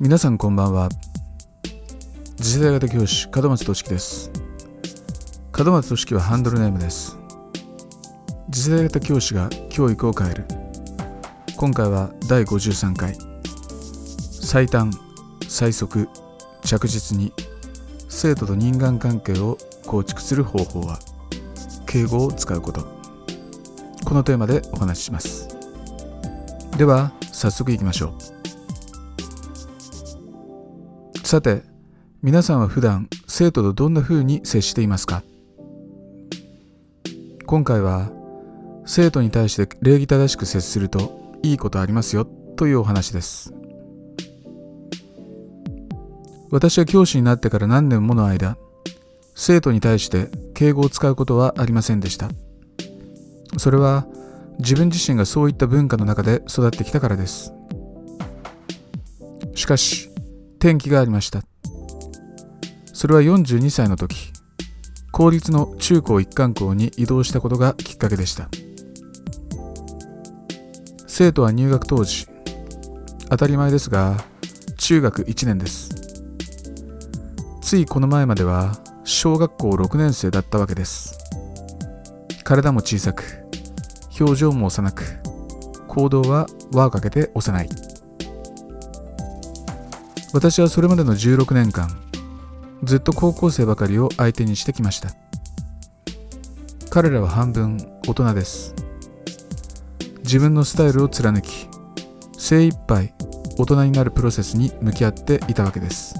皆さんこんばんは。次世代型教師門松俊樹です。門松俊樹はハンドルネームです。次世代型教師が教育を変える。今回は第53回。最短最速着実に生徒と人間関係を構築する方法は敬語を使うこと。このテーマでお話しします。では早速いきましょう。さて皆さんは普段生徒とどんな風に接していますか？今回は生徒に対して礼儀正しく接するといいことありますよというお話です。私は教師になってから何年もの間生徒に対して敬語を使うことはありませんでした。それは自分自身がそういった文化の中で育ってきたからです。しかし転機がありました。それは42歳の時公立の中高一貫校に移動したことがきっかけでした。生徒は入学当時当たり前ですが中学1年です。ついこの前までは小学校6年生だったわけです。体も小さく表情も幼く行動は輪をかけて幼い。私はそれまでの16年間ずっと高校生ばかりを相手にしてきました。彼らは半分大人です。自分のスタイルを貫き精一杯大人になるプロセスに向き合っていたわけです。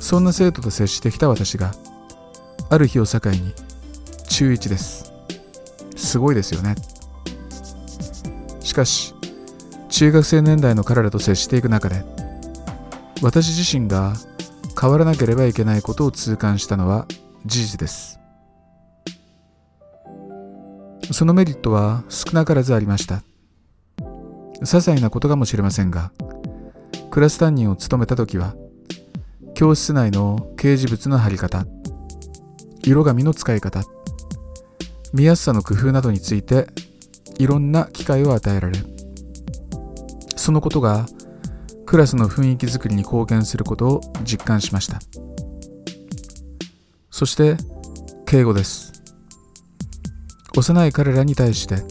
そんな生徒と接してきた私がある日を境に中1です。すごいですよね。しかし中学生年代の彼らと接していく中で私自身が変わらなければいけないことを痛感したのは事実です。そのメリットは少なからずありました。些細なことかもしれませんがクラス担任を務めた時は教室内の掲示物の貼り方色紙の使い方見やすさの工夫などについていろんな機会を与えられるそのことがクラスの雰囲気づくりに貢献することを実感しました。そして敬語です。幼い彼らに対して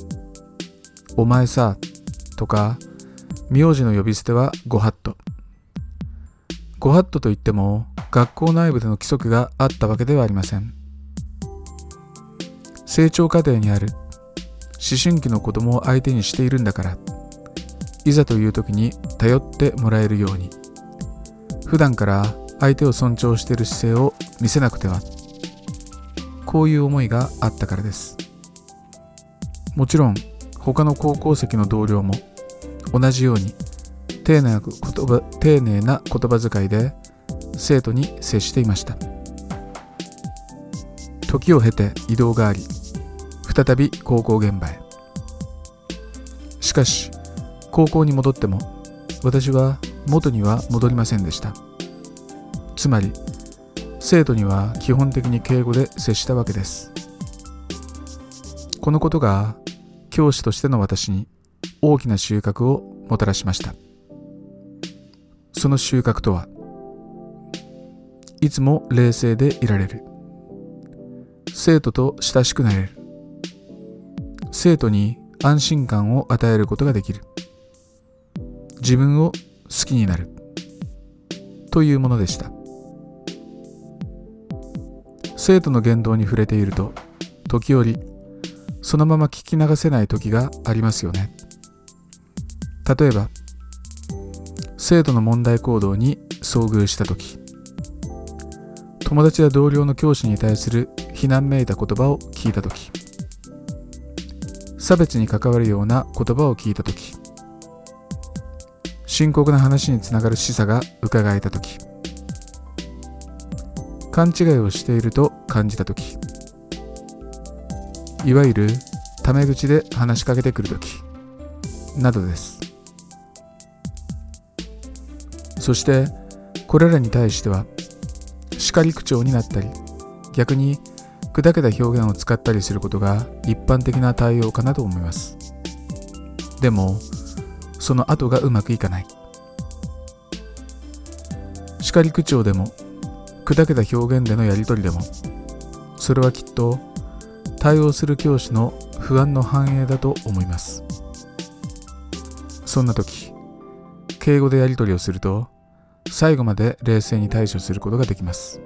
「お前さ」とか名字の呼び捨てはご法度。ご法度といっても学校内部での規則があったわけではありません。成長過程にある思春期の子供を相手にしているんだから。いざという時に頼ってもらえるように。普段から相手を尊重している姿勢を見せなくては。こういう思いがあったからです。もちろん他の高校籍の同僚も同じように丁寧な言葉丁寧な言葉遣いで生徒に接していました。時を経て移動があり再び高校現場へ。しかし高校に戻っても私は元には戻りませんでした。つまり生徒には基本的に敬語で接したわけです。このことが教師としての私に大きな収穫をもたらしました。その収穫とはいつも冷静でいられる。生徒と親しくなれる。生徒に安心感を与えることができる。自分を好きになる。というものでした。生徒の言動に触れていると時折そのまま聞き流せない時がありますよね。例えば生徒の問題行動に遭遇した時友達や同僚の教師に対する非難めいた言葉を聞いた時差別に関わるような言葉を聞いた時深刻な話につながる示唆が伺えた時。勘違いをしていると感じた時。いわゆるタメ口で話しかけてくる時。などです。そしてこれらに対しては叱り口調になったり逆に砕けた表現を使ったりすることが一般的な対応かなと思います。でもその後がうまくいかない。叱り口調でも砕けた表現でのやり取りでもそれはきっと対応する教師の不安の反映だと思います。そんな時敬語でやり取りをすると最後まで冷静に対処することができます。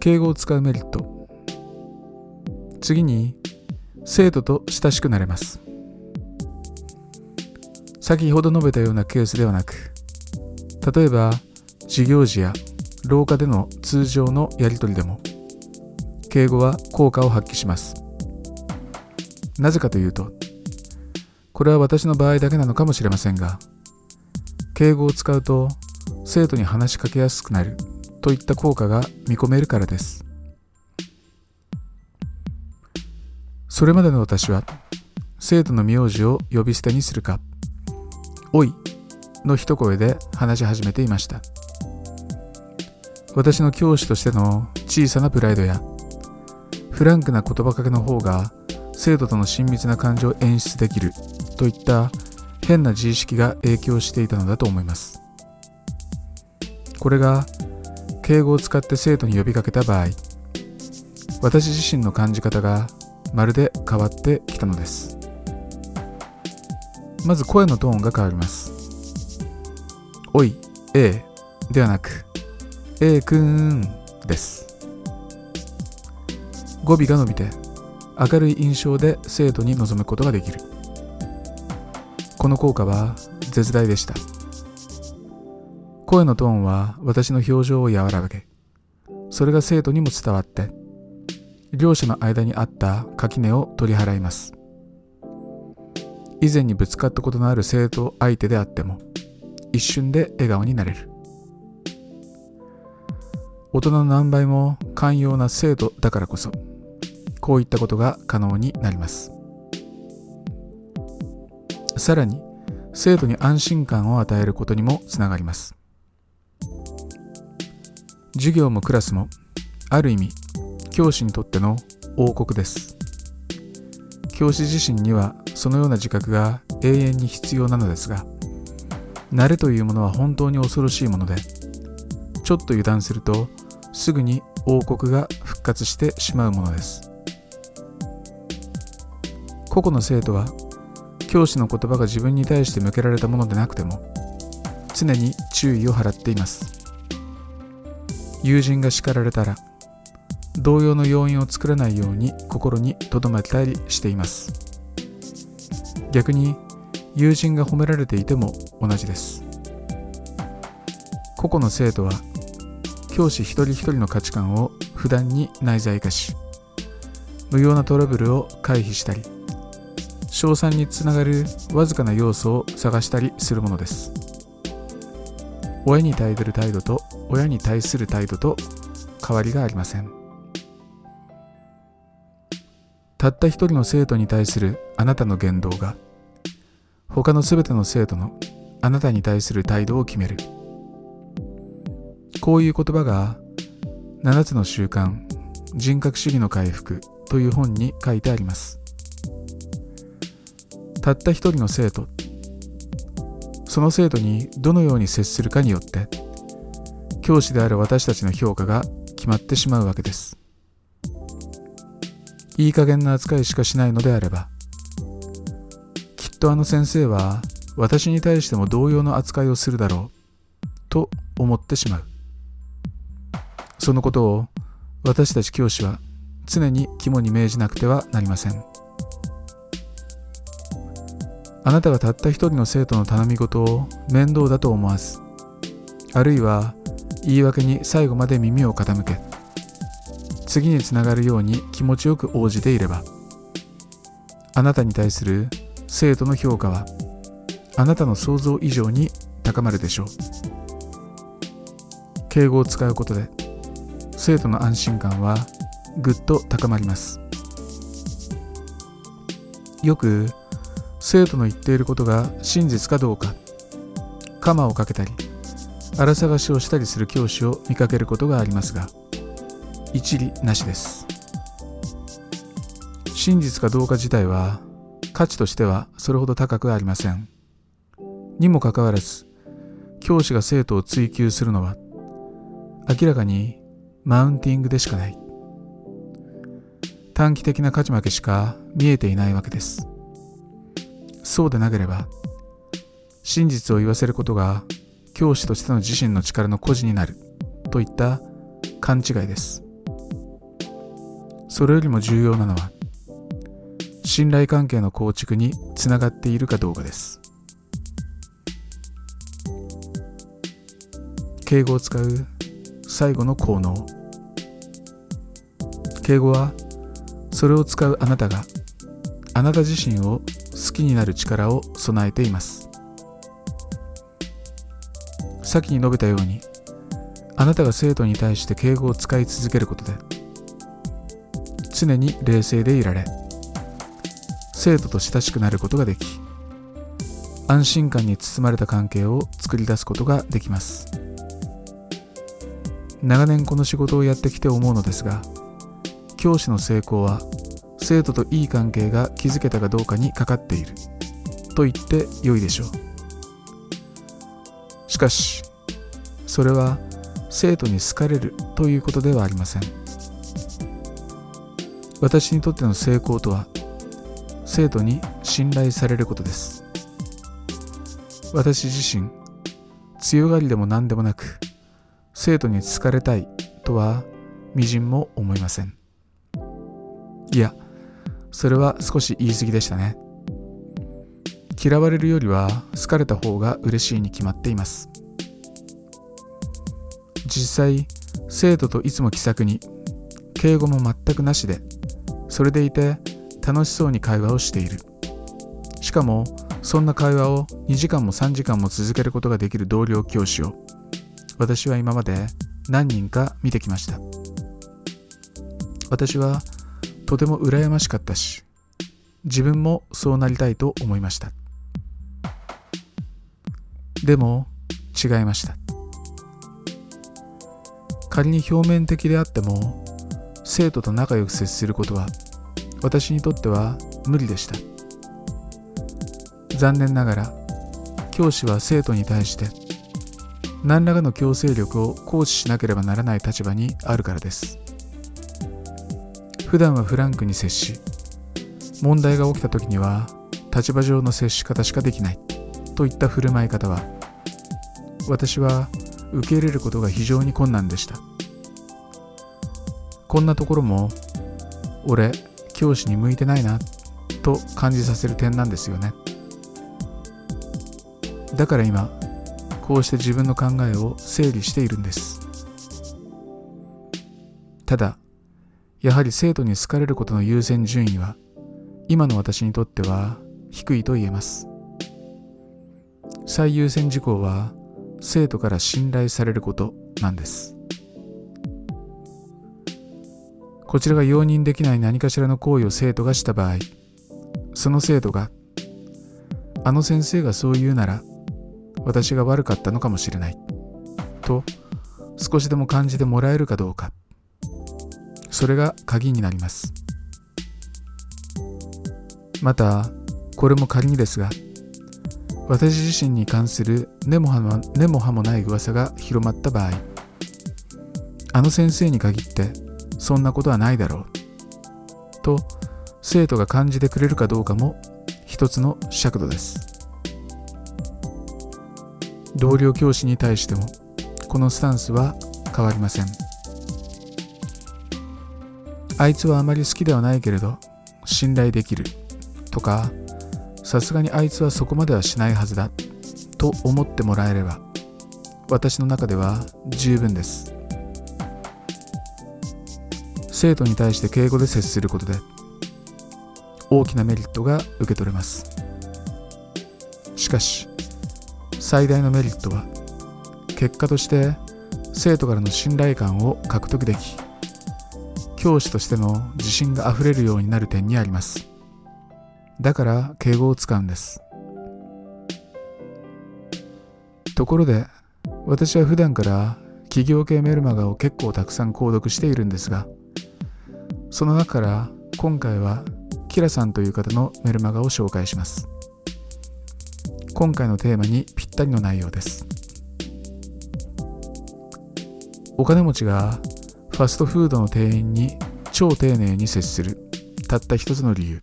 敬語を使うメリット。次に生徒と親しくなれます。先ほど述べたようなケースではなく例えば授業時や廊下での通常のやり取りでも敬語は効果を発揮します。なぜかというとこれは私の場合だけなのかもしれませんが敬語を使うと生徒に話しかけやすくなるといった効果が見込めるからです。それまでの私は生徒の名字を呼び捨てにするか「おい」の一声で話し始めていました。私の教師としての小さなプライドやフランクな言葉かけの方が生徒との親密な感情を演出できるといった変な自意識が影響していたのだと思います。これが敬語を使って生徒に呼びかけた場合私自身の感じ方がまるで変わってきたのです。まず声のトーンが変わります。おい A ではなく A くんです。語尾が伸びて明るい印象で生徒に臨むことができる。この効果は絶大でした。声のトーンは私の表情を和らげそれが生徒にも伝わって両者の間にあった垣根を取り払います。以前にぶつかったことのある生徒相手であっても一瞬で笑顔になれる。大人の何倍も寛容な生徒だからこそこういったことが可能になります。さらに生徒に安心感を与えることにもつながります。授業もクラスもある意味教師にとっての王国です。教師自身にはそのような自覚が永遠に必要なのですが慣れというものは本当に恐ろしいものでちょっと油断するとすぐに王国が復活してしまうものです。個々の生徒は教師の言葉が自分に対して向けられたものでなくても常に注意を払っています。友人が叱られたら同様の要因を作らないように心に留めたりしています。逆に友人が褒められていても同じです。個々の生徒は教師一人一人の価値観を普段に内在化し無用なトラブルを回避したり賞賛につながるわずかな要素を探したりするものです。親に対する態度と親に対する態度と変わりがありません。たった一人の生徒に対するあなたの言動が他のすべての生徒のあなたに対する態度を決める。こういう言葉が7つの習慣人格主義の回復という本に書いてあります。たった一人の生徒その生徒にどのように接するかによって教師である私たちの評価が決まってしまうわけです。いい加減な扱いしかしないのであれば。きっとあの先生は私に対しても同様の扱いをするだろうと思ってしまう。そのことを私たち教師は常に肝に銘じなくてはなりません。あなたがたった一人の生徒の頼み事を面倒だと思わずあるいは言い訳に最後まで耳を傾け次につながるように気持ちよく応じていれば。あなたに対する生徒の評価はあなたの想像以上に高まるでしょう。敬語を使うことで生徒の安心感はぐっと高まります。よく生徒の言っていることが真実かどうかカマをかけたり荒探しをしたりする教師を見かけることがありますが一理なしです。真実かどうか自体は価値としてはそれほど高くありません。にもかかわらず教師が生徒を追求するのは明らかにマウンティングでしかない。短期的な勝ち負けしか見えていないわけです。そうでなければ真実を言わせることが教師としての自身の力の孤児になるといった勘違いです。それよりも重要なのは信頼関係の構築につながっているかどうかです。敬語を使う最後の効能。敬語はそれを使うあなたがあなた自身を好きになる力を備えています。先に述べたようにあなたが生徒に対して敬語を使い続けることで常に冷静でいられ生徒と親しくなることができ安心感に包まれた関係を作り出すことができます。長年この仕事をやってきて思うのですが教師の成功は生徒といい関係が築けたかどうかにかかっていると言って良いでしょう。しかしそれは生徒に好かれるということではありません。私にとっての成功とは生徒に信頼されることです。私自身強がりでも何でもなく生徒に好かれたいとはみじんも思いません。いやそれは少し言い過ぎでしたね。嫌われるよりは好かれた方が嬉しいに決まっています。実際生徒といつも気さくに敬語も全くなしでそれでいて楽しそうに会話をしている。しかもそんな会話を2時間も3時間も続けることができる同僚教師を私は今まで何人か見てきました。私はとても羨ましかったし自分もそうなりたいと思いました。でも違いました。仮に表面的であっても生徒と仲良く接することは私にとっては無理でした。残念ながら教師は生徒に対して何らかの強制力を行使しなければならない立場にあるからです。普段はフランクに接し問題が起きた時には立場上の接し方しかできないといった振る舞い方は私は受け入れることが非常に困難でした。こんなところも俺教師に向いてないなと感じさせる点なんですよね。だから今こうして自分の考えを整理しているんです。ただやはり生徒に好かれることの優先順位は今の私にとっては低いと言えます。最優先事項は生徒から信頼されることなんです。こちらが容認できない何かしらの行為を生徒がした場合その生徒があの先生がそう言うなら私が悪かったのかもしれないと少しでも感じてもらえるかどうかそれが鍵になります。またこれも仮にですが私自身に関する根も葉も根も葉もない噂が広まった場合あの先生に限ってそんなことはないだろう。と生徒が感じてくれるかどうかも一つの尺度です。同僚教師に対してもこのスタンスは変わりません。あいつはあまり好きではないけれど信頼できる。とかさすがにあいつはそこまではしないはずだ。と思ってもらえれば私の中では十分です。生徒に対して敬語で接することで大きなメリットが受け取れます。しかし最大のメリットは結果として生徒からの信頼感を獲得でき教師としての自信があふれるようになる点にあります。だから敬語を使うんです。ところで私は普段から企業系メルマガを結構たくさん購読しているんですがその中から今回はキラさんという方のメルマガを紹介します。今回のテーマにぴったりの内容です。お金持ちがファストフードの店員に超丁寧に接するたった一つの理由。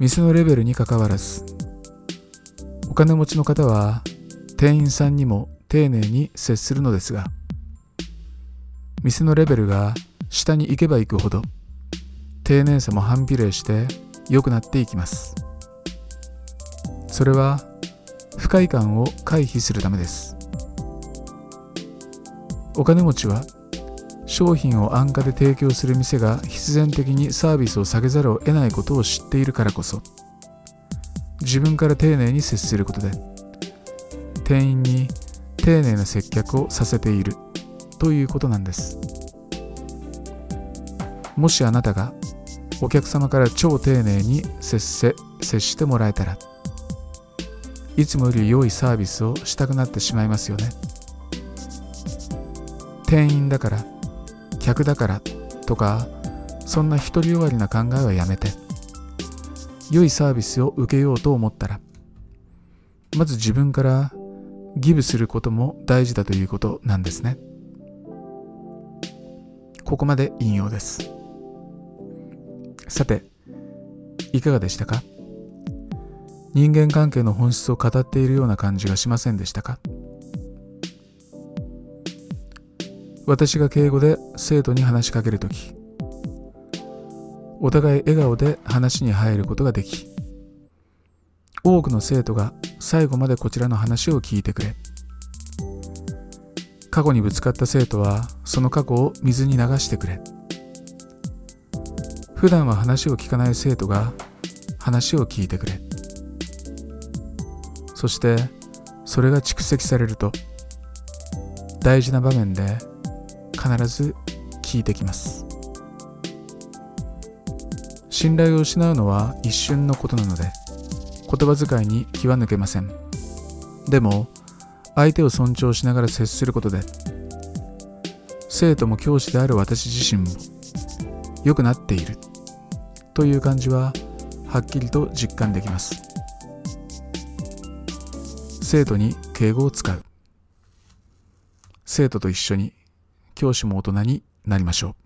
店のレベルにかかわらずお金持ちの方は店員さんにも丁寧に接するのですが店のレベルが下に行けば行くほど丁寧さも反比例して良くなっていきます。それは不快感を回避するためです。お金持ちは商品を安価で提供する店が必然的にサービスを下げざるを得ないことを知っているからこそ自分から丁寧に接することで店員に丁寧な接客をさせている。ということなんです。もしあなたがお客様から超丁寧に接せ接してもらえたらいつもより良いサービスをしたくなってしまいますよね。店員だから客だからとかそんな独りよがりな考えはやめて良いサービスを受けようと思ったらまず自分からギブすることも大事だということなんですね。ここまで引用です。さていかがでしたか？人間関係の本質を語っているような感じがしませんでしたか？私が敬語で生徒に話しかけるとき、お互い笑顔で話に入ることができ、多くの生徒が最後までこちらの話を聞いてくれ、過去にぶつかった生徒はその過去を水に流してくれ、普段は話を聞かない生徒が話を聞いてくれ、そしてそれが蓄積されると大事な場面で必ず聞いてきます。信頼を失うのは一瞬のことなので言葉遣いに気は抜けません。でも相手を尊重しながら接することで生徒も教師である私自身も良くなっている。という感じははっきりと実感できます。生徒に敬語を使う。生徒と一緒に教師も大人になりましょう。